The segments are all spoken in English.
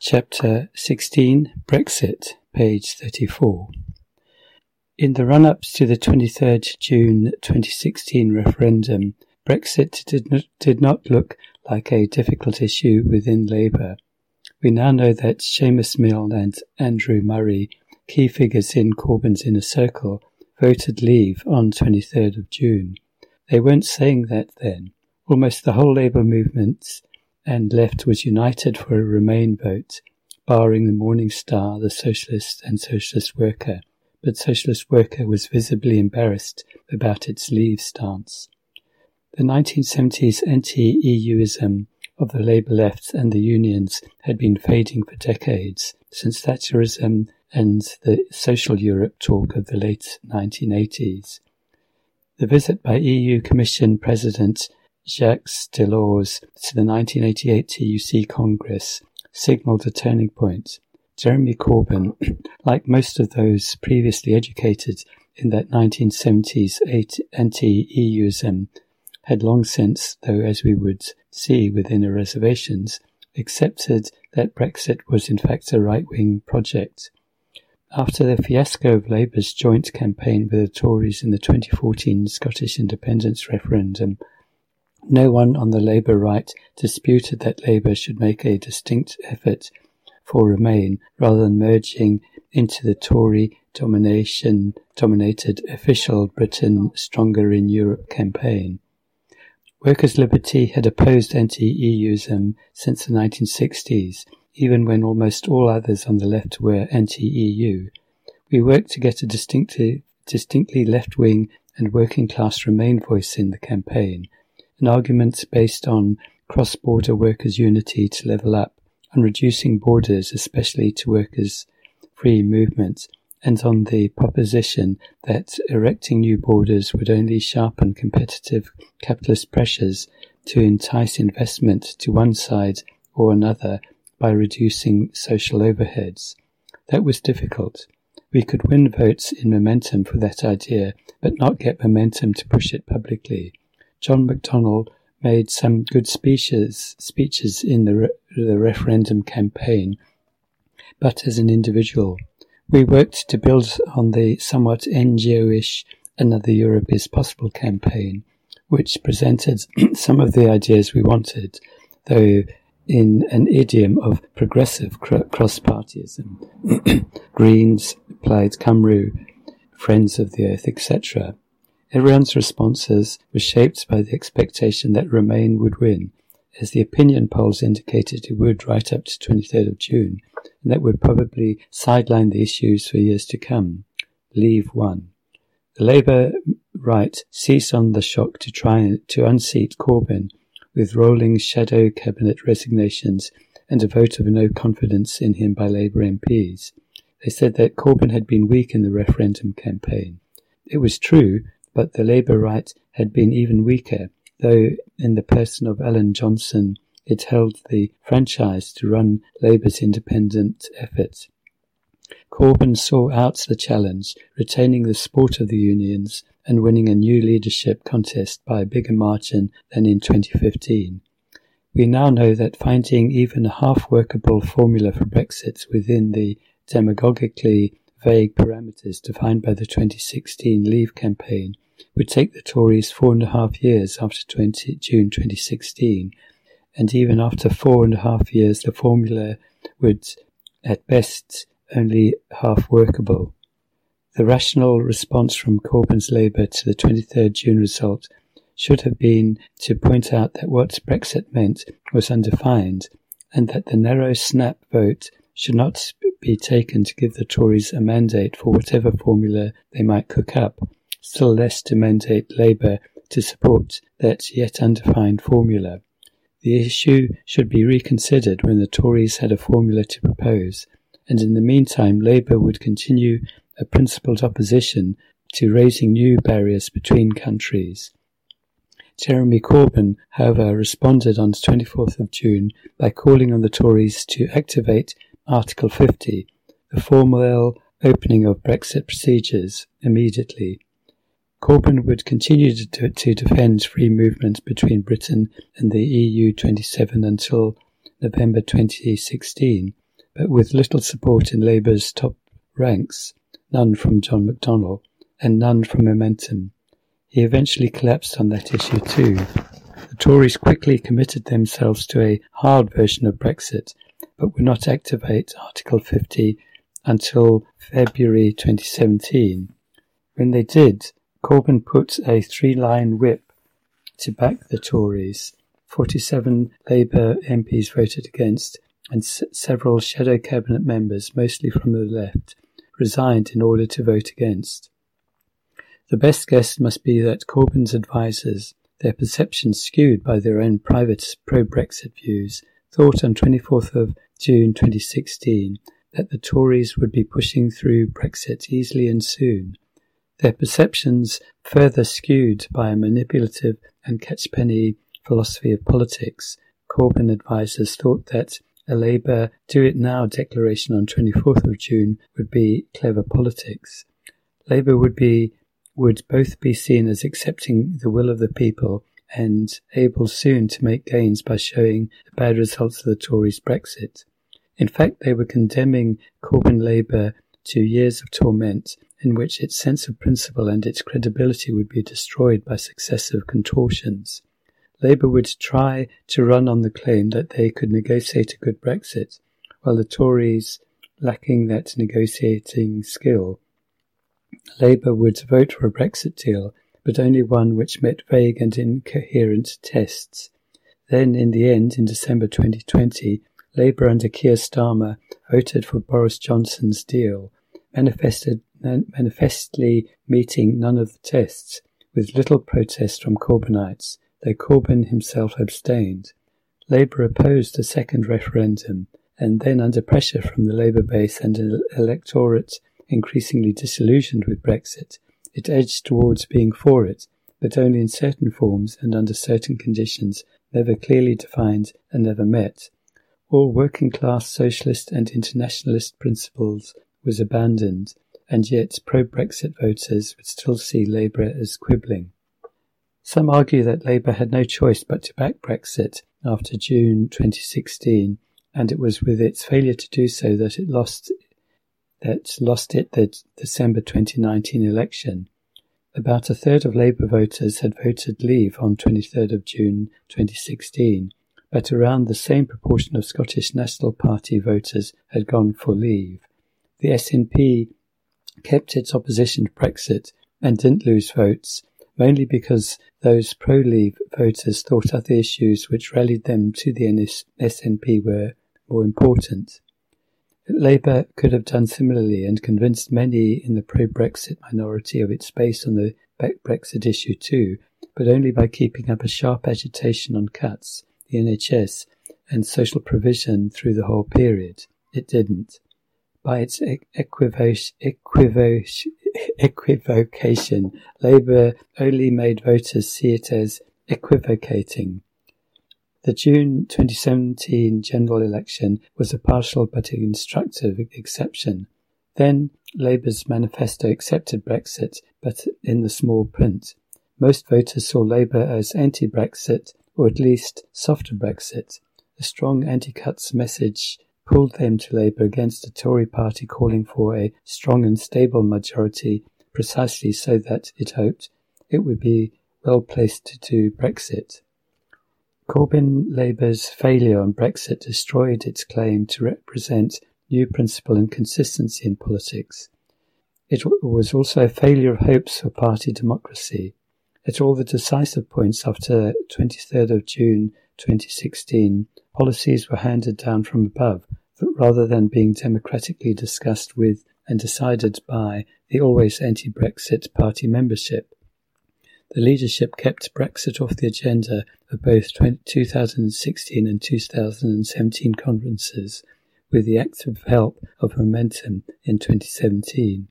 Chapter 16 Brexit, page 34. In the run ups to the 23rd June 2016 referendum, Brexit did not, did not look like a difficult issue within Labour. We now know that Seamus Milne and Andrew Murray, key figures in Corbyn's inner circle, voted leave on 23rd of June. They weren't saying that then. Almost the whole Labour movement and left was united for a Remain vote, barring the Morning Star, the Socialist and Socialist Worker, but Socialist Worker was visibly embarrassed about its leave stance. The 1970s anti-EUism of the Labour left and the unions had been fading for decades, since Thatcherism and the social Europe talk of the late 1980s. The visit by EU Commission President Jacques Delors to the 1988 TUC Congress signalled a turning point. Jeremy Corbyn, like most of those previously educated in that 1970s anti-EUism, had long since, though as we would see within the reservations, accepted that Brexit was in fact a right-wing project. After the fiasco of Labour's joint campaign with the Tories in the 2014 Scottish independence referendum, no one on the Labour right disputed that Labour should make a distinct effort for Remain rather than merging into the Tory domination dominated official Britain Stronger in Europe campaign. Workers' Liberty had opposed anti-EUism since the 1960s, even when almost all others on the left were anti-EU. We worked to get a distinctly, distinctly left-wing and working-class Remain voice in the campaign, an argument based on cross-border workers' unity to level up, on reducing borders, especially to workers' free movement, and on the proposition that erecting new borders would only sharpen competitive capitalist pressures to entice investment to one side or another by reducing social overheads. That was difficult. We could win votes in momentum for that idea, but not get momentum to push it publicly. John McDonnell made some good speeches, speeches in the, re- the referendum campaign, but as an individual. We worked to build on the somewhat NGO-ish Another Europe is Possible campaign, which presented some of the ideas we wanted, though in an idiom of progressive cross-partyism. Greens, Plaid Cymru, Friends of the Earth, etc. Everyone's responses were shaped by the expectation that Remain would win, as the opinion polls indicated it would right up to 23rd of June, and that would probably sideline the issues for years to come. Leave won. The Labour right seized on the shock to try to unseat Corbyn with rolling shadow cabinet resignations and a vote of no confidence in him by Labour MPs. They said that Corbyn had been weak in the referendum campaign. It was true, but the Labour right had been even weaker, though in the person of Alan Johnson it held the franchise to run Labour's independent effort. Corbyn saw out the challenge, retaining the support of the unions and winning a new leadership contest by a bigger margin than in 2015. We now know that finding even a half workable formula for Brexit within the demagogically vague parameters defined by the 2016 Leave campaign would take the Tories four and a half years after 20, June 2016, and even after four and a half years, the formula would, at best, only half workable. The rational response from Corbyn's Labour to the 23rd June result should have been to point out that what Brexit meant was undefined, and that the narrow snap vote should not be taken to give the Tories a mandate for whatever formula they might cook up still less to mandate Labour to support that yet undefined formula. The issue should be reconsidered when the Tories had a formula to propose, and in the meantime Labour would continue a principled opposition to raising new barriers between countries. Jeremy Corbyn, however, responded on the 24th of June by calling on the Tories to activate Article 50, the formal opening of Brexit procedures, immediately. Corbyn would continue to, to defend free movement between Britain and the EU 27 until November 2016, but with little support in Labour's top ranks, none from John McDonnell, and none from Momentum. He eventually collapsed on that issue too. The Tories quickly committed themselves to a hard version of Brexit, but would not activate Article 50 until February 2017. When they did, Corbyn put a three-line whip to back the Tories. 47 Labour MPs voted against, and s- several shadow cabinet members, mostly from the left, resigned in order to vote against. The best guess must be that Corbyn's advisers, their perceptions skewed by their own private pro-Brexit views, thought on 24th of June 2016 that the Tories would be pushing through Brexit easily and soon. Their perceptions further skewed by a manipulative and catchpenny philosophy of politics. Corbyn advisers thought that a Labour do it now declaration on 24th of June would be clever politics. Labour would be would both be seen as accepting the will of the people and able soon to make gains by showing the bad results of the Tories' Brexit. In fact, they were condemning Corbyn Labour to years of torment in which its sense of principle and its credibility would be destroyed by successive contortions. Labour would try to run on the claim that they could negotiate a good Brexit, while the Tories, lacking that negotiating skill, Labour would vote for a Brexit deal, but only one which met vague and incoherent tests. Then, in the end, in December 2020, Labour under Keir Starmer voted for Boris Johnson's deal, manifestly meeting none of the tests, with little protest from Corbynites, though Corbyn himself abstained. Labour opposed a second referendum, and then under pressure from the Labour base and an electorate increasingly disillusioned with Brexit, it edged towards being for it, but only in certain forms and under certain conditions, never clearly defined and never met. All working class socialist and internationalist principles was abandoned, and yet pro Brexit voters would still see Labour as quibbling. Some argue that Labour had no choice but to back Brexit after June 2016, and it was with its failure to do so that it lost that lost it the December 2019 election. About a third of Labour voters had voted Leave on 23rd of June 2016, but around the same proportion of Scottish National Party voters had gone for Leave. The SNP kept its opposition to Brexit and didn't lose votes, mainly because those pro-Leave voters thought other issues which rallied them to the SNP were more important. Labour could have done similarly and convinced many in the pro-Brexit minority of its base on the Brexit issue too, but only by keeping up a sharp agitation on cuts, the NHS, and social provision through the whole period. It didn't. By its equivocation, equivocation Labour only made voters see it as equivocating, the June 2017 general election was a partial but instructive exception. Then Labour's manifesto accepted Brexit, but in the small print. Most voters saw Labour as anti-Brexit, or at least softer Brexit. The strong anti-cuts message pulled them to Labour against a Tory party calling for a strong and stable majority precisely so that, it hoped, it would be well placed to do Brexit. Corbyn Labour's failure on Brexit destroyed its claim to represent new principle and consistency in politics. It was also a failure of hopes for party democracy. At all the decisive points after 23rd of June 2016, policies were handed down from above rather than being democratically discussed with and decided by the always anti-Brexit party membership. The leadership kept Brexit off the agenda of both 2016 and 2017 conferences, with the active help of Momentum in 2017.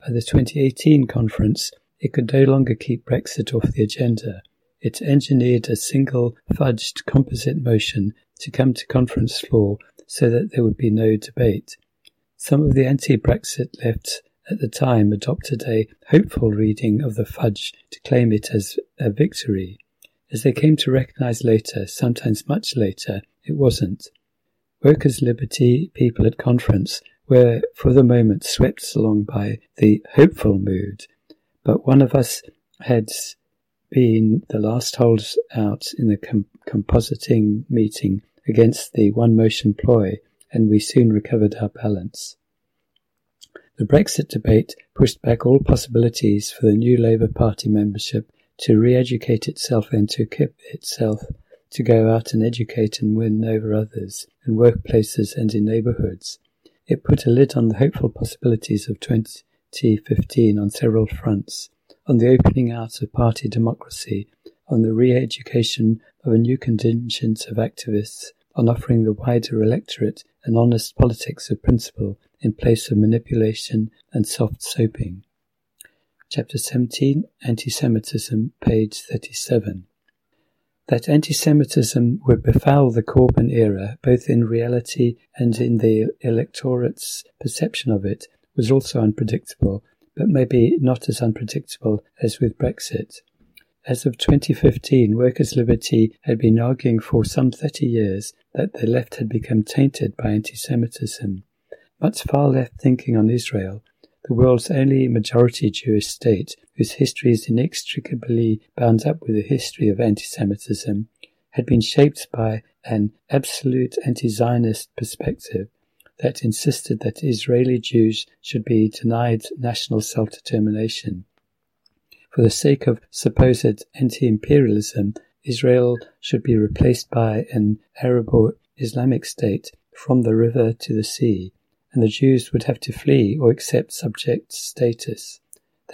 By the 2018 conference, it could no longer keep Brexit off the agenda. It engineered a single fudged composite motion to come to conference floor so that there would be no debate. Some of the anti-Brexit left at the time adopted a hopeful reading of the fudge to claim it as a victory. As they came to recognize later, sometimes much later, it wasn't. Workers' Liberty people at conference were for the moment swept along by the hopeful mood, but one of us had been the last holdout in the com- compositing meeting against the one motion ploy, and we soon recovered our balance. The Brexit debate pushed back all possibilities for the new Labour Party membership to re-educate itself and to equip itself to go out and educate and win over others in workplaces and in neighbourhoods. It put a lid on the hopeful possibilities of 2015 on several fronts, on the opening out of party democracy, on the re-education of a new contingent of activists, on offering the wider electorate an honest politics of principle in place of manipulation and soft soaping. Chapter 17 Anti-Semitism, page 37 that anti-Semitism would befoul the Corbyn era, both in reality and in the electorate's perception of it, was also unpredictable, but maybe not as unpredictable as with Brexit. As of 2015, Workers' Liberty had been arguing for some 30 years that the left had become tainted by anti-Semitism. Much far left thinking on Israel the world's only majority Jewish state, whose history is inextricably bound up with the history of anti-Semitism, had been shaped by an absolute anti-Zionist perspective that insisted that Israeli Jews should be denied national self-determination. For the sake of supposed anti-imperialism, Israel should be replaced by an Arab or Islamic state from the river to the sea, and the Jews would have to flee or accept subject status.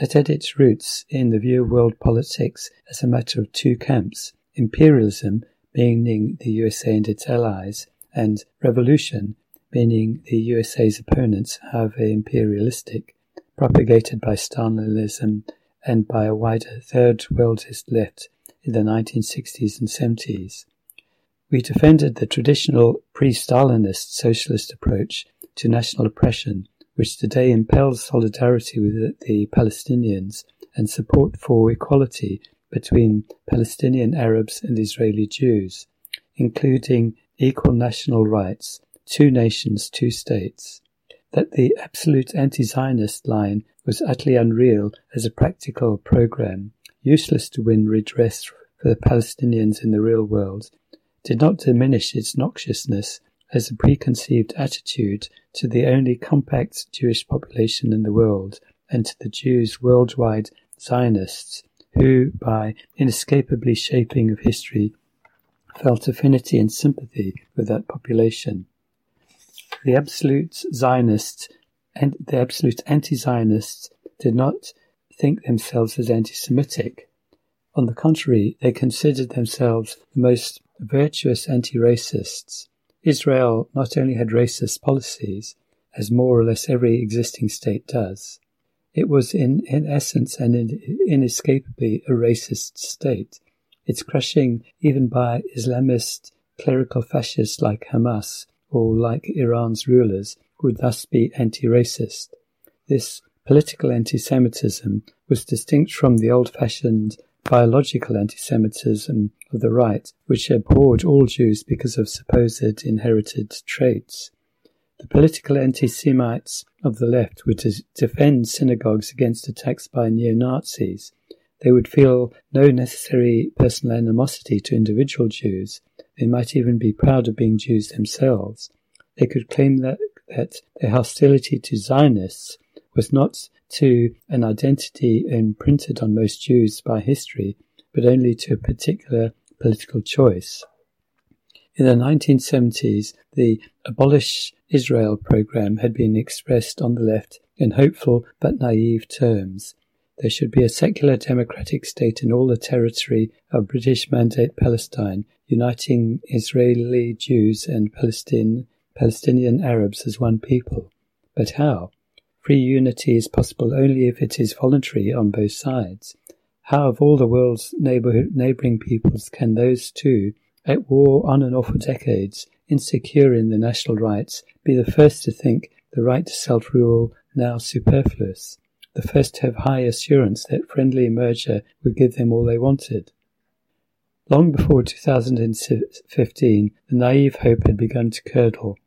That had its roots in the view of world politics as a matter of two camps imperialism, meaning the USA and its allies, and revolution, meaning the USA's opponents, however imperialistic, propagated by Stalinism and by a wider third worldist left in the 1960s and 70s. We defended the traditional pre-Stalinist socialist approach to national oppression, which today impels solidarity with the Palestinians and support for equality between Palestinian Arabs and Israeli Jews, including equal national rights, two nations, two states. That the absolute anti-Zionist line was utterly unreal as a practical program, useless to win redress for the Palestinians in the real world, did not diminish its noxiousness as a preconceived attitude to the only compact Jewish population in the world and to the Jews worldwide Zionists who, by inescapably shaping of history, felt affinity and sympathy with that population. The absolute Zionists and the absolute anti-Zionists did not think themselves as anti-Semitic. On the contrary, they considered themselves the most virtuous anti-racists Israel not only had racist policies, as more or less every existing state does, it was in, in essence and in, inescapably a racist state. Its crushing even by Islamist clerical fascists like Hamas like Iran's rulers would thus be anti-racist. This political anti-Semitism was distinct from the old-fashioned biological anti-Semitism of the right, which abhorred all Jews because of supposed inherited traits. The political anti-Semites of the left would defend synagogues against attacks by neo-Nazis. They would feel no necessary personal animosity to individual Jews. They might even be proud of being Jews themselves. They could claim that, that their hostility to Zionists was not to an identity imprinted on most Jews by history, but only to a particular political choice. In the 1970s, the Abolish Israel program had been expressed on the left in hopeful but naive terms. There should be a secular democratic state in all the territory of British Mandate Palestine, uniting Israeli Jews and Palestine, Palestinian Arabs as one people. But how? Free unity is possible only if it is voluntary on both sides. How of all the world's neighbouring peoples can those two, at war on and off for decades, insecure in their national rights, be the first to think the right to self-rule now superfluous, the first to have high assurance that friendly merger would give them all they wanted? Long before 2015, the naive hope had begun to curdle.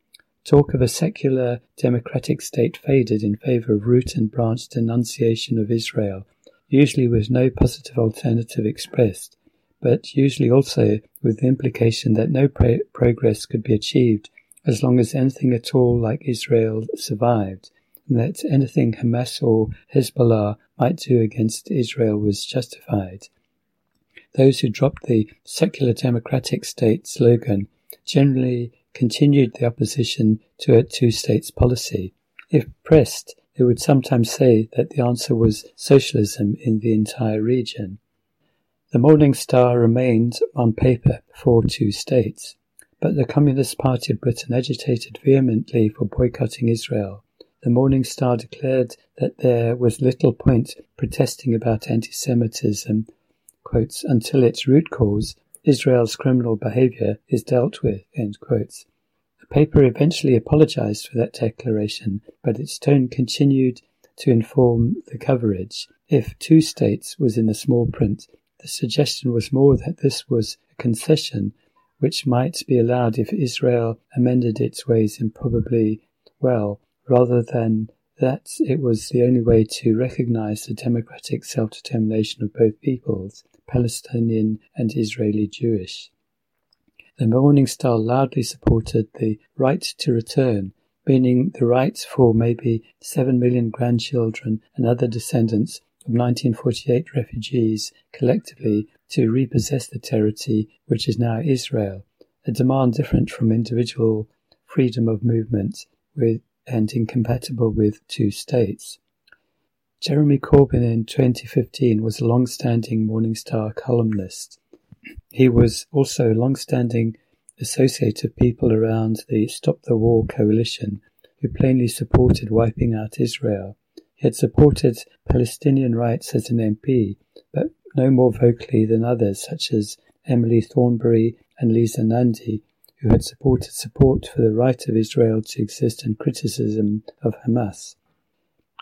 Talk of a secular democratic state faded in favor of root and branch denunciation of Israel, usually with no positive alternative expressed, but usually also with the implication that no pro- progress could be achieved as long as anything at all like Israel survived, and that anything Hamas or Hezbollah might do against Israel was justified. Those who dropped the secular democratic state slogan generally continued the opposition to a two states policy. If pressed, they would sometimes say that the answer was socialism in the entire region. The Morning Star remained, on paper, for two states, but the Communist Party of Britain agitated vehemently for boycotting Israel. The Morning Star declared that there was little point protesting about anti Semitism, until its root cause, Israel's criminal behavior, is dealt with. The paper eventually apologized for that declaration, but its tone continued to inform the coverage. If two states was in the small print, the suggestion was more that this was a concession which might be allowed if Israel amended its ways improbably well rather than that it was the only way to recognize the democratic self determination of both peoples, Palestinian and Israeli Jewish. The Morning Star loudly supported the right to return, meaning the right for maybe 7 million grandchildren and other descendants of 1948 refugees collectively to repossess the territory which is now Israel, a demand different from individual freedom of movement with and incompatible with two states. Jeremy Corbyn in 2015 was a long-standing Morning Star columnist. He was also a long-standing associate of people around the Stop the War coalition who plainly supported wiping out Israel. He had supported Palestinian rights as an MP, but no more vocally than others such as Emily Thornberry and Lisa Nandy, who had supported support for the right of Israel to exist and criticism of Hamas.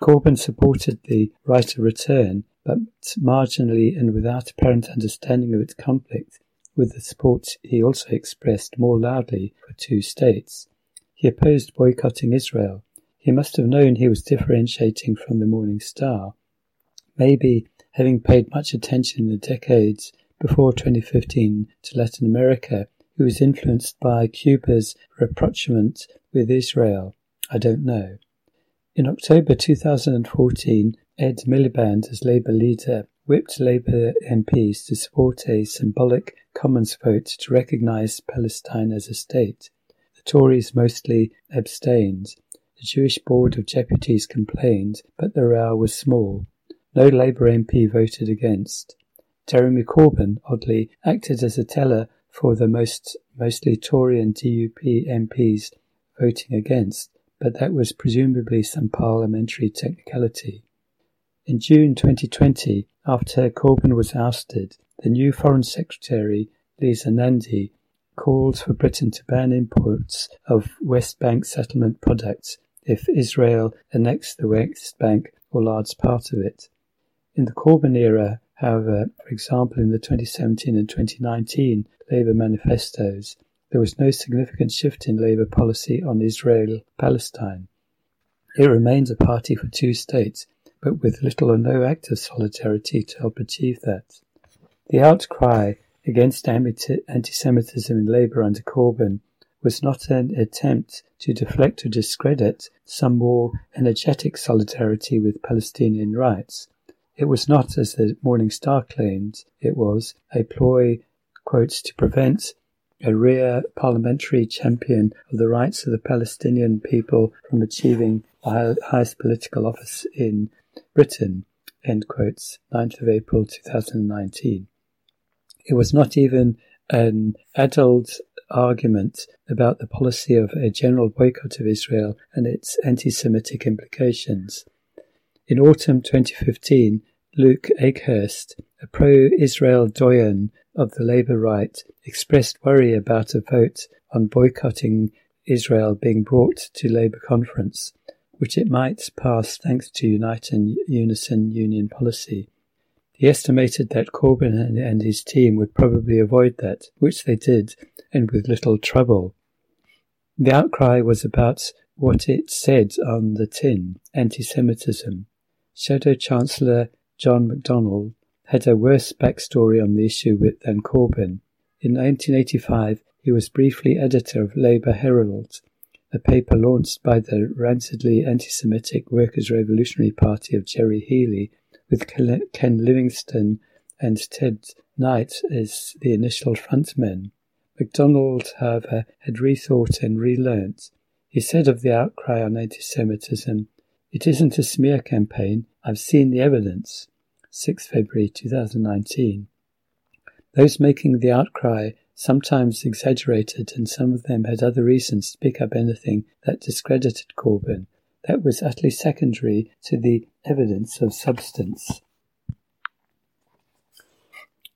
Corbyn supported the right of return, but marginally and without apparent understanding of its conflict with the support he also expressed more loudly for two states. He opposed boycotting Israel. He must have known he was differentiating from the Morning Star. Maybe, having paid much attention in the decades before 2015 to Latin America, who was influenced by Cuba's rapprochement with Israel? I don't know. In October 2014, Ed Miliband, as Labour leader, whipped Labour MPs to support a symbolic Commons vote to recognise Palestine as a state. The Tories mostly abstained. The Jewish Board of Deputies complained, but the row was small. No Labour MP voted against. Jeremy Corbyn, oddly, acted as a teller for the most mostly Tory and DUP MPs voting against, but that was presumably some parliamentary technicality. In June 2020, after Corbyn was ousted, the new Foreign Secretary, Lisa Nandy, called for Britain to ban imports of West Bank settlement products if Israel annexed the West Bank or large part of it. In the Corbyn era, however, uh, for example in the 2017 and 2019 Labour manifestos, there was no significant shift in Labour policy on Israel Palestine. It remains a party for two states, but with little or no active solidarity to help achieve that. The outcry against anti Semitism in Labour under Corbyn was not an attempt to deflect or discredit some more energetic solidarity with Palestinian rights. It was not, as the Morning Star claimed, it was a ploy quotes, to prevent a rear parliamentary champion of the rights of the Palestinian people from achieving the highest political office in Britain, end quotes, 9th of April 2019. It was not even an adult argument about the policy of a general boycott of Israel and its anti Semitic implications. In autumn 2015, Luke Akehurst, a pro Israel doyen of the Labour right, expressed worry about a vote on boycotting Israel being brought to Labour conference, which it might pass thanks to Unite and Unison Union policy. He estimated that Corbyn and, his team would probably avoid that, which they did, and with little trouble. The outcry was about what it said on the tin, anti-Semitism. Shadow Chancellor John McDonnell had a worse backstory on the issue with, than Corbyn. In 1985, he was briefly editor of Labour Herald, a paper launched by the rancidly anti-Semitic Workers' Revolutionary Party of Gerry Healy with Ken Livingstone and Ted Knight as the initial frontmen. MacDonald, however, had rethought and relearnt. He said of the outcry on anti-Semitism, "It isn't a smear campaign. I've seen the evidence." 6 February 2019. Those making the outcry sometimes exaggerated, and some of them had other reasons to pick up anything that discredited Corbyn, that was utterly secondary to the evidence of substance.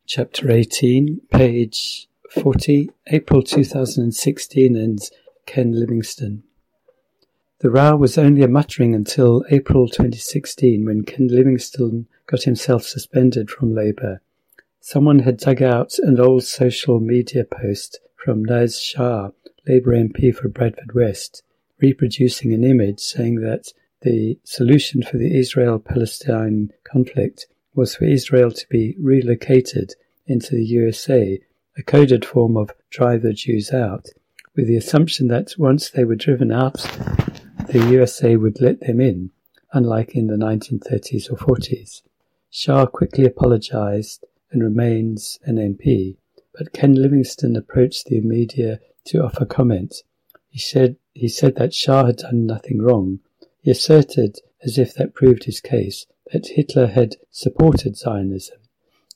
Chapter 18, page 40, April 2016, and Ken Livingstone. The row was only a muttering until April 2016 when Ken Livingstone got himself suspended from Labour. Someone had dug out an old social media post from Naz Shah, Labour MP for Bradford West, reproducing an image saying that the solution for the Israel Palestine conflict was for Israel to be relocated into the USA, a coded form of drive the Jews out, with the assumption that once they were driven out, the USA would let them in, unlike in the 1930s or 40s. Shah quickly apologized and remains an MP, but Ken Livingstone approached the media to offer comment. He said he said that Shah had done nothing wrong. He asserted, as if that proved his case, that Hitler had supported Zionism.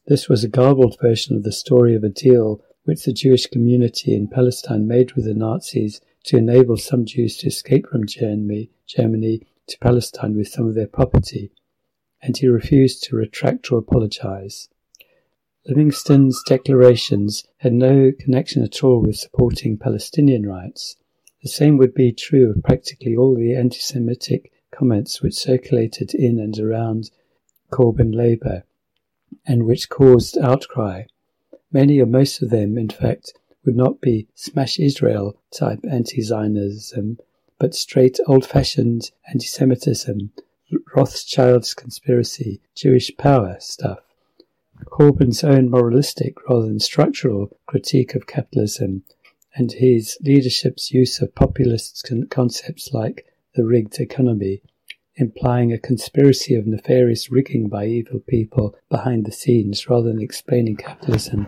This was a garbled version of the story of a deal which the Jewish community in Palestine made with the Nazis to enable some Jews to escape from Germany, Germany to Palestine with some of their property, and he refused to retract or apologize. Livingstone's declarations had no connection at all with supporting Palestinian rights. The same would be true of practically all the anti Semitic comments which circulated in and around Corbyn Labour and which caused outcry. Many or most of them, in fact, would not be smash Israel type anti Zionism, but straight old fashioned anti Semitism, Rothschild's conspiracy, Jewish power stuff. Corbyn's own moralistic rather than structural critique of capitalism and his leadership's use of populist con- concepts like the rigged economy, implying a conspiracy of nefarious rigging by evil people behind the scenes rather than explaining capitalism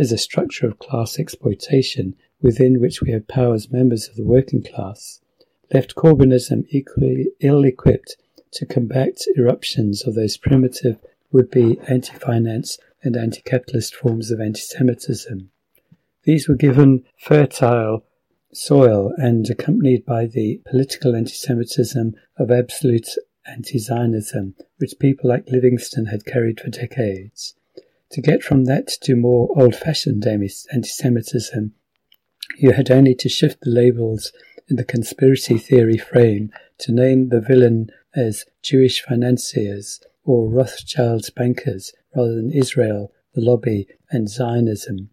as a structure of class exploitation within which we have power as members of the working class, left Corbynism equally ill equipped to combat eruptions of those primitive would be anti finance and anti capitalist forms of anti Semitism. These were given fertile soil and accompanied by the political anti Semitism of absolute anti Zionism, which people like Livingstone had carried for decades. To get from that to more old fashioned anti Semitism, you had only to shift the labels in the conspiracy theory frame to name the villain as Jewish financiers or Rothschild's bankers rather than Israel, the lobby, and Zionism.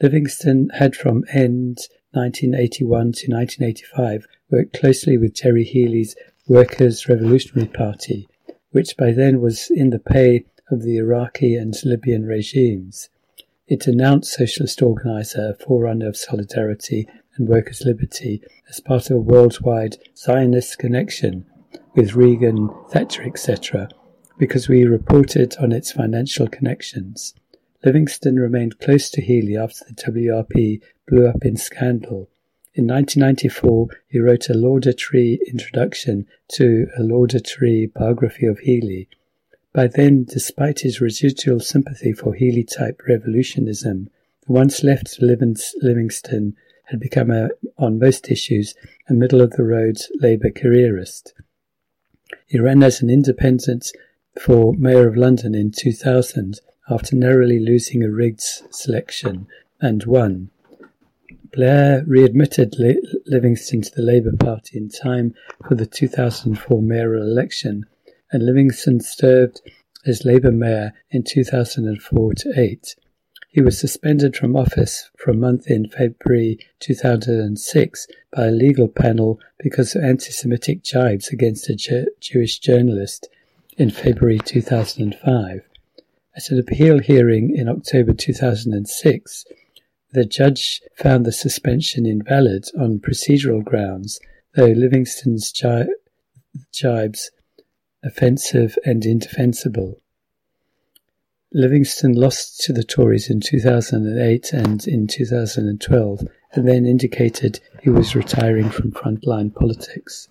Livingstone had from end 1981 to 1985 worked closely with Gerry Healy's Workers' Revolutionary Party, which by then was in the pay of the Iraqi and Libyan regimes. It denounced socialist organizer, forerunner of solidarity and workers' liberty, as part of a worldwide Zionist connection with Reagan, Thatcher, etc., because we reported on its financial connections. Livingstone remained close to Healy after the WRP blew up in scandal. In 1994, he wrote a laudatory introduction to a laudatory biography of Healy. By then, despite his residual sympathy for Healy type revolutionism, the once left Livingstone had become, a, on most issues, a middle of the road Labour careerist. He ran as an independent for Mayor of London in 2000 after narrowly losing a rigged selection and won. Blair readmitted Livingstone to the Labour Party in time for the 2004 mayoral election, and Livingstone served as Labour mayor in 2004 to 8. He was suspended from office for a month in February 2006 by a legal panel because of anti-Semitic jibes against a Jew- Jewish journalist in February 2005. At an appeal hearing in October 2006, the judge found the suspension invalid on procedural grounds, though Livingstone's jibes offensive and indefensible. Livingstone lost to the Tories in 2008 and in 2012, and then indicated he was retiring from frontline politics.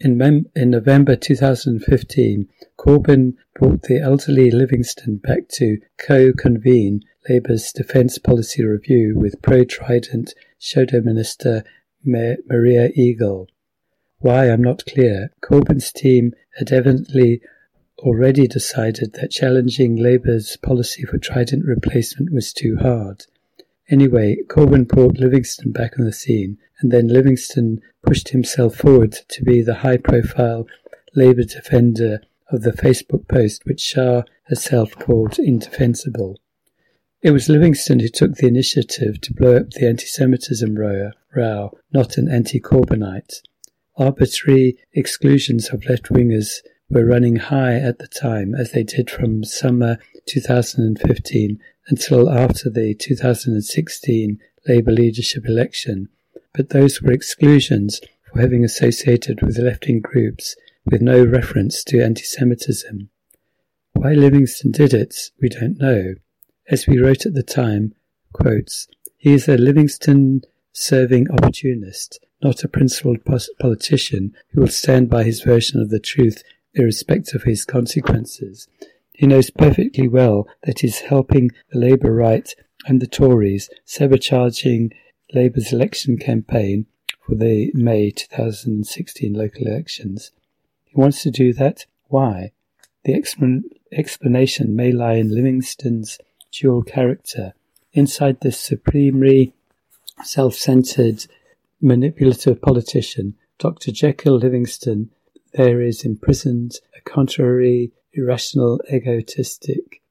In, mem- in November 2015, Corbyn brought the elderly Livingstone back to co-convene Labour's Defence Policy Review with pro-Trident Shadow Minister Maria Eagle. Why, I'm not clear. Corbyn's team had evidently already decided that challenging Labour's policy for Trident replacement was too hard. Anyway, Corbyn brought Livingstone back on the scene, and then Livingstone pushed himself forward to be the high profile Labour defender of the Facebook post which Shah herself called indefensible. It was Livingstone who took the initiative to blow up the anti Semitism row, not an anti Corbynite. Arbitrary exclusions of left wingers were running high at the time, as they did from summer 2015 until after the 2016 Labour leadership election, but those were exclusions for having associated with left-wing groups with no reference to anti-Semitism. Why Livingstone did it, we don't know. As we wrote at the time, quotes, he is a Livingstone serving opportunist, not a principled politician who will stand by his version of the truth irrespective of his consequences. He knows perfectly well that he's helping the Labour right and the Tories, sabotaging Labour's election campaign for the May 2016 local elections. He wants to do that. Why? The explanation may lie in Livingstone's dual character. Inside this supremely self-centered, manipulative politician, Dr. Jekyll Livingstone there is imprisoned a contrary, irrational, egotistic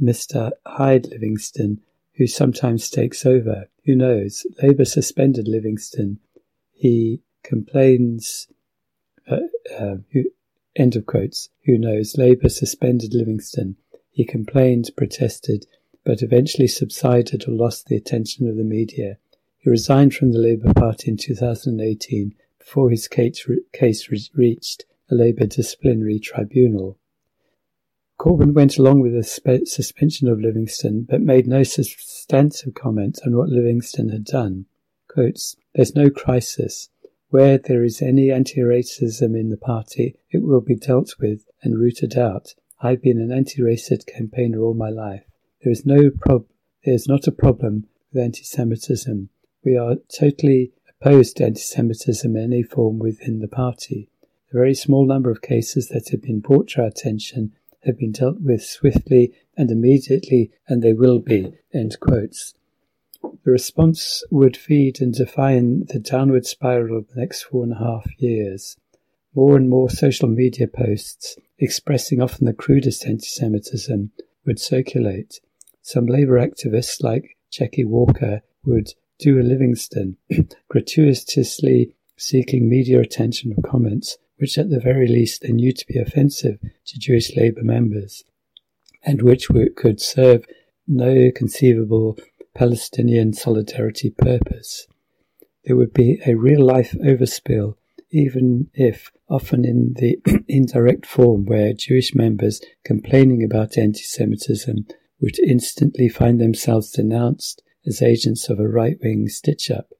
Mr. Hyde Livingstone, who sometimes takes over. Who knows? Labour suspended Livingstone. He complains. Uh, uh, who, end of quotes. Who knows? Labour suspended Livingstone. He complained, protested, but eventually subsided or lost the attention of the media. He resigned from the Labour Party in 2018 before his case, case reached a Labour disciplinary tribunal. Corbyn went along with the spe- suspension of Livingstone, but made no substantive comment on what Livingstone had done. Quotes, There's no crisis. Where there is any anti-racism in the party, it will be dealt with and rooted out. I've been an anti-racist campaigner all my life. There is no prob- there is not a problem with anti-Semitism. We are totally opposed to anti-Semitism in any form within the party. The very small number of cases that have been brought to our attention have been dealt with swiftly and immediately, and they will be. End quotes. The response would feed and define the downward spiral of the next four and a half years. More and more social media posts expressing often the crudest anti Semitism would circulate. Some Labour activists like Jackie Walker would a Livingstone, gratuitously seeking media attention for comments which at the very least they knew to be offensive to Jewish Labour members, and which could serve no conceivable Palestinian solidarity purpose. There would be a real life overspill, even if often in the indirect form where Jewish members complaining about anti Semitism would instantly find themselves denounced as agents of a right wing stitch up.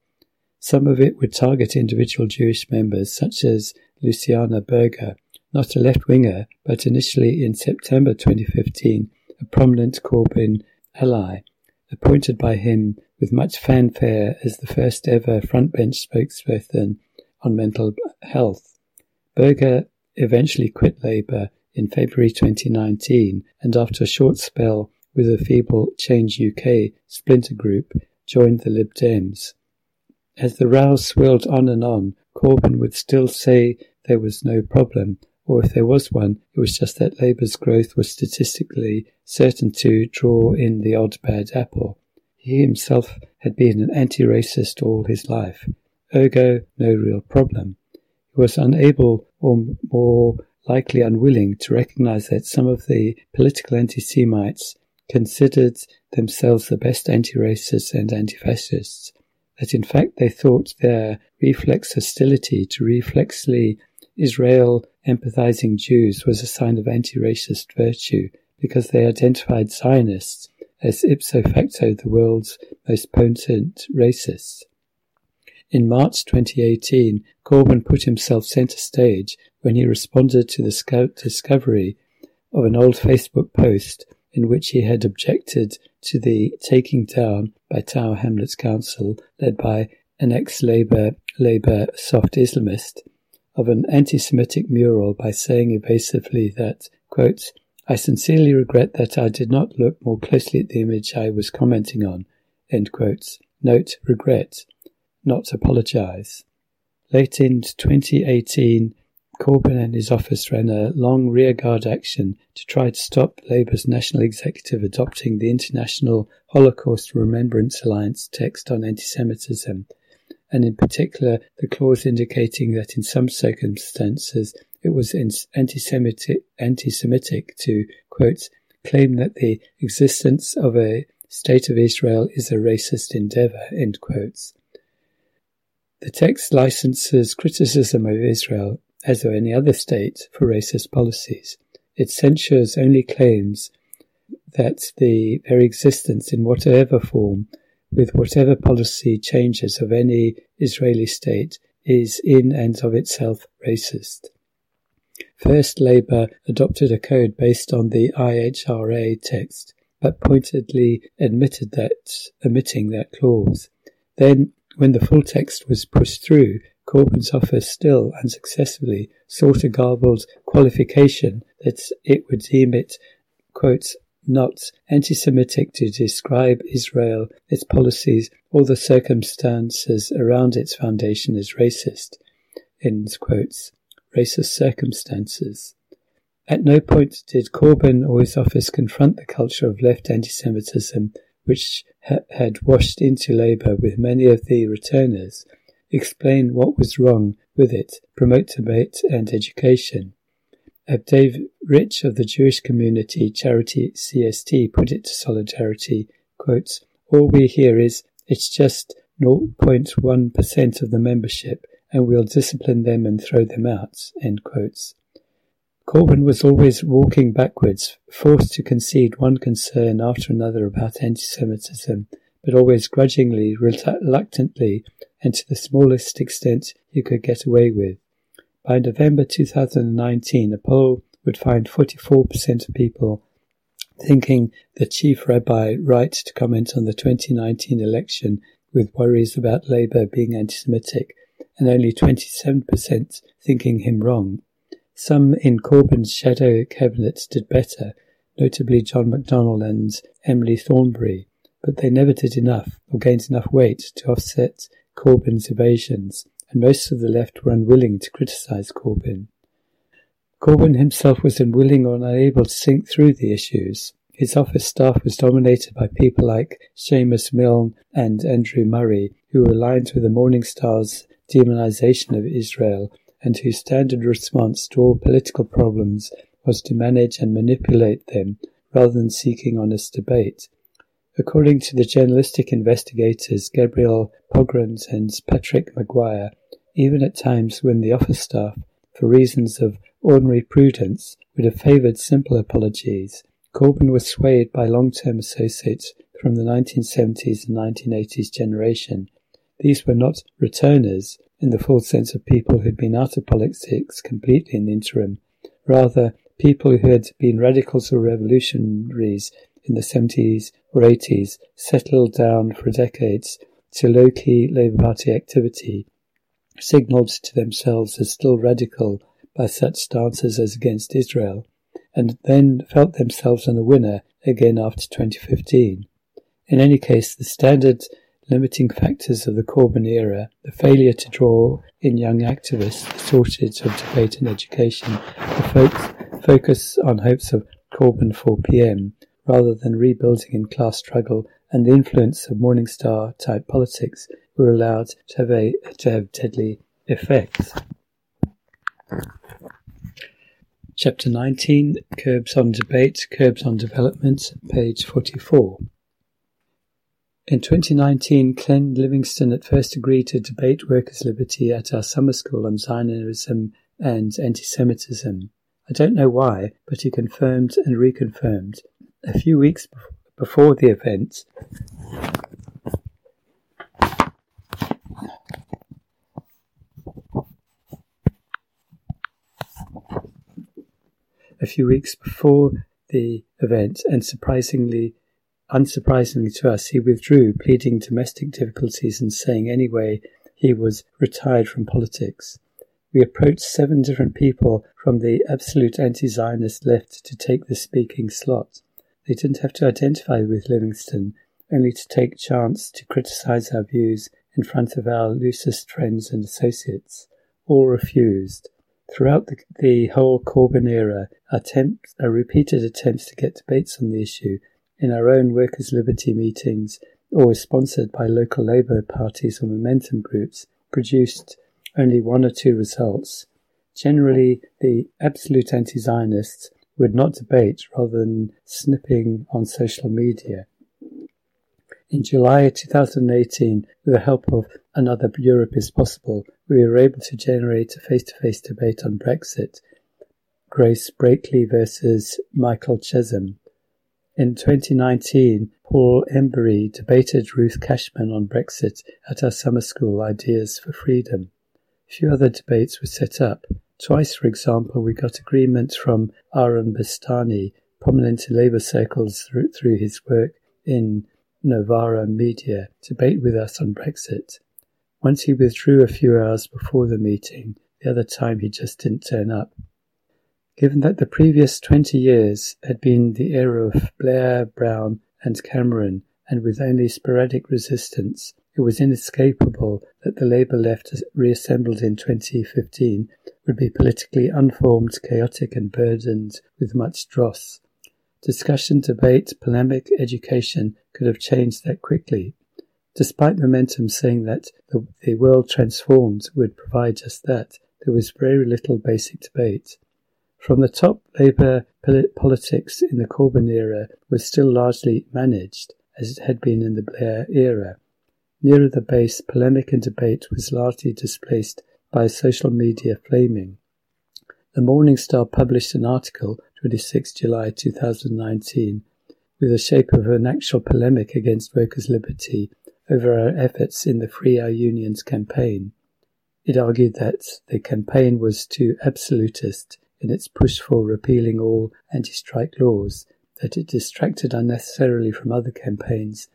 Some of it would target individual Jewish members, such as Luciana Berger, not a left winger, but initially in September 2015, a prominent Corbyn ally, appointed by him with much fanfare as the first ever frontbench spokesperson on mental health. Berger eventually quit Labour in February 2019 and after a short spell with a feeble Change UK splinter group, joined the Lib Dems. As the row swirled on and on, Corbyn would still say there was no problem, or if there was one, it was just that Labour's growth was statistically certain to draw in the odd bad apple. He himself had been an anti-racist all his life, ergo no real problem. He was unable, or more likely unwilling, to recognize that some of the political anti-Semites considered themselves the best anti-racists and anti-fascists, that in fact they thought their reflex hostility to reflexly Israel empathizing Jews was a sign of anti-racist virtue because they identified Zionists as ipso facto the world's most potent racists. In March 2018, Corbyn put himself centre stage when he responded to the discovery of an old Facebook post in which he had objected to the taking down by Tower Hamlets Council, led by an ex-Labour Labour soft Islamist, of an anti-Semitic mural by saying evasively that, quote, I sincerely regret that I did not look more closely at the image I was commenting on, end quote. Note, regret, not apologize. Late in 2018, Corbyn and his office ran a long rearguard action to try to stop Labour's national executive adopting the International Holocaust Remembrance Alliance text on anti-Semitism, and in particular the clause indicating that in some circumstances it was anti-Semitic, to, quote, claim that the existence of a state of Israel is a racist endeavor, end quotes. The text licenses criticism of Israel as of any other state, for racist policies. It censures only claims that the very existence in whatever form, with whatever policy changes of any Israeli state, is in and of itself racist. First, Labour adopted a code based on the IHRA text, but pointedly admitted that, omitting that clause. Then, when the full text was pushed through, Corbyn's office still unsuccessfully sought a garbled qualification that it would deem it, quote, not anti-Semitic to describe Israel, its policies, or the circumstances around its foundation as racist, end quotes, racist circumstances. At no point did Corbyn or his office confront the culture of left anti-Semitism, which ha- had washed into Labour with many of the returners, explain what was wrong with it, promote debate and education. As Dave Rich of the Jewish community charity CST put it to Solidarity, quotes, all we hear is, it's just 0.1% of the membership and we'll discipline them and throw them out, end quotes. Corbyn was always walking backwards, forced to concede one concern after another about anti-Semitism, but always grudgingly, reluctantly, and to the smallest extent he could get away with. By November 2019, a poll would find 44% of people thinking the chief rabbi right to comment on the 2019 election with worries about Labour being anti-Semitic, and only 27% thinking him wrong. Some in Corbyn's shadow cabinet did better, notably John McDonnell and Emily Thornberry, but they never did enough or gained enough weight to offset Corbyn's evasions, and most of the left were unwilling to criticise Corbyn. Corbyn himself was unwilling or unable to think through the issues. His office staff was dominated by people like Seamus Milne and Andrew Murray, who were aligned with the Morning Star's demonization of Israel and whose standard response to all political problems was to manage and manipulate them rather than seeking honest debate. According to the journalistic investigators Gabriel Pogrund and Patrick Maguire, even at times when the office staff, for reasons of ordinary prudence, would have favoured simple apologies, Corbyn was swayed by long-term associates from the 1970s and 1980s generation. These were not returners in the full sense of people who'd been out of politics completely in the interim, rather people who had been radicals or revolutionaries in the 70s 80s settled down for decades to low-key Labour Party activity, signalled to themselves as still radical by such stances as against Israel, and then felt themselves on the winner again after 2015. In any case, the standard limiting factors of the Corbyn era, the failure to draw in young activists, the shortage of debate and education, the focus on hopes of Corbyn for PM, rather than rebuilding in class struggle, and the influence of Morning Star type politics were allowed to have, a, to have deadly effects. Chapter 19 Curbs on Debate, Curbs on Development, page 44. In 2019, Ken Livingstone at first agreed to debate workers' liberty at our summer school on Zionism and anti Semitism. I don't know why, but he confirmed and reconfirmed. A few weeks before the event, a few weeks before the event, and surprisingly, unsurprisingly to us, he withdrew, pleading domestic difficulties and saying anyway he was retired from politics. We approached seven different people from the absolute anti-Zionist left to take the speaking slot. They didn't have to identify with Livingstone, only to take chance to criticize our views in front of our loosest friends and associates. All refused. Throughout the, the whole Corbyn era, attempts, uh, repeated attempts to get debates on the issue in our own workers' liberty meetings or sponsored by local Labour parties or momentum groups produced only one or two results. Generally, the absolute anti-Zionists would not debate rather than snipping on social media. In July 2018, with the help of Another Europe is Possible, we were able to generate a face-to-face debate on Brexit. Grace Blakeley versus Michael Chessum. In 2019, Paul Embery debated Ruth Cashman on Brexit at our summer school Ideas for Freedom. A few other debates were set up. Twice, for example, we got agreements from Aaron Bastani, prominent in labour circles through, through his work in Novara Media, to debate with us on Brexit. Once he withdrew a few hours before the meeting, the other time he just didn't turn up. Given that the previous 20 years had been the era of Blair, Brown, and Cameron, and with only sporadic resistance, it was inescapable that the Labour left reassembled in 2015 would be politically unformed, chaotic, and burdened with much dross. Discussion, debate, polemic, education could have changed that quickly. Despite momentum saying that the, the world transformed would provide just that, there was very little basic debate. From the top, Labour politics in the Corbyn era was still largely managed, as it had been in the Blair era. Nearer the base, polemic and debate was largely displaced by social media flaming. The Morning Star published an article, 26 July 2019, with the shape of an actual polemic against workers' liberty over our efforts in the Free Our Unions campaign. It argued that the campaign was too absolutist in its push for repealing all anti-strike laws, that it distracted unnecessarily from other campaigns,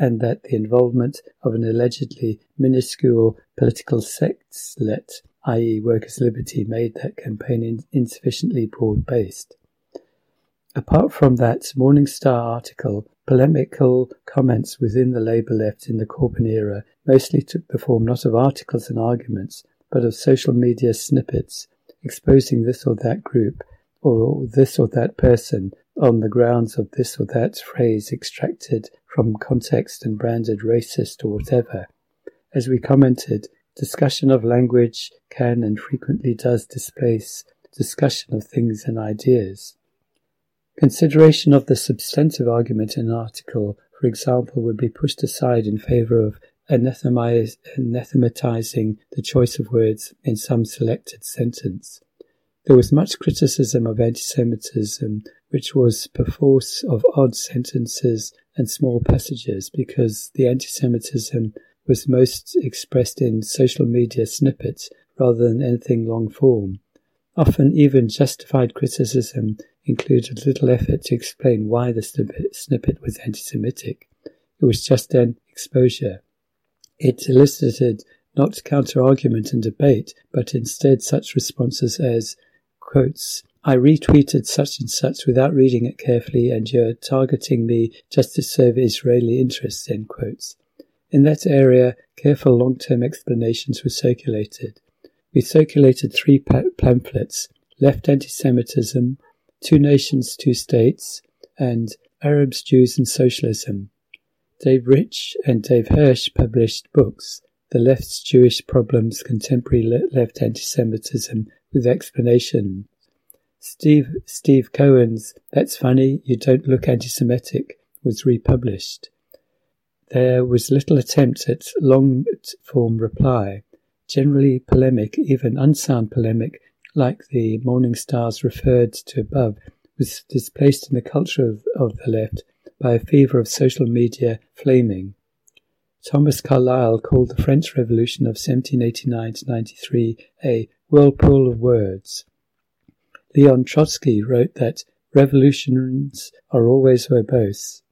and that the involvement of an allegedly minuscule political sectlet, i.e. Workers' Liberty, made that campaign insufficiently broad-based. Apart from that Morning Star article, polemical comments within the Labour left in the Corbyn era mostly took the form not of articles and arguments, but of social media snippets exposing this or that group or this or that person on the grounds of this or that phrase extracted from context and branded racist or whatever. As we commented, discussion of language can and frequently does displace discussion of things and ideas. Consideration of the substantive argument in an article, for example, would be pushed aside in favour of anathematizing the choice of words in some selected sentence. There was much criticism of anti-Semitism, which was perforce of odd sentences and small passages, because the anti-Semitism was most expressed in social media snippets rather than anything long form. Often even justified criticism included little effort to explain why the snippet was anti-Semitic. It was just an exposure. It elicited not counter-argument and debate, but instead such responses as, quotes, I retweeted such and such without reading it carefully, and you're targeting me just to serve Israeli interests, end quotes. In that area, careful long-term explanations were circulated. We circulated three pamphlets, Left Anti-Semitism, Two Nations, Two States, and Arabs, Jews and Socialism. Dave Rich and Dave Hirsh published books, The Left's Jewish Problems, Contemporary Left Anti-Semitism with Explanation. Steve, Steve Cohen's That's Funny, You Don't Look Anti-Semitic was republished. There was little attempt at long-form reply, generally polemic, even unsound polemic, like the Morning Stars referred to above, was displaced in the culture of, of the left by a fever of social media flaming. Thomas Carlyle called the French Revolution of 1789 to 93 a whirlpool of words. Leon Trotsky wrote that revolutions are always verbose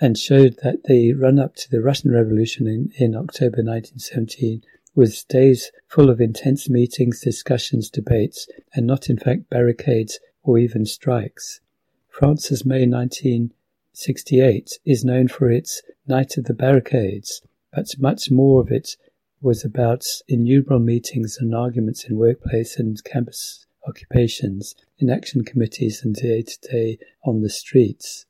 and showed that the run up to the Russian Revolution in, in October 1917 was days full of intense meetings, discussions, debates, and not in fact barricades or even strikes. France's May 1968 is known for its Night of the Barricades, but much more of it was about innumerable meetings and arguments in workplace and campus occupations, in action committees and day to day on the streets.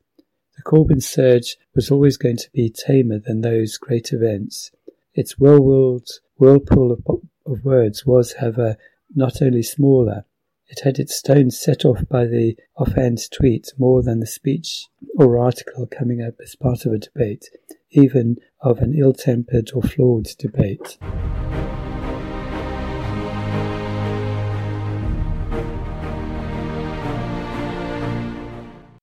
The Corbyn surge was always going to be tamer than those great events. Its whirlpool of, of words was, however, not only smaller, it had its stones set off by the offhand tweet more than the speech or article coming up as part of a debate, even of an ill-tempered or flawed debate.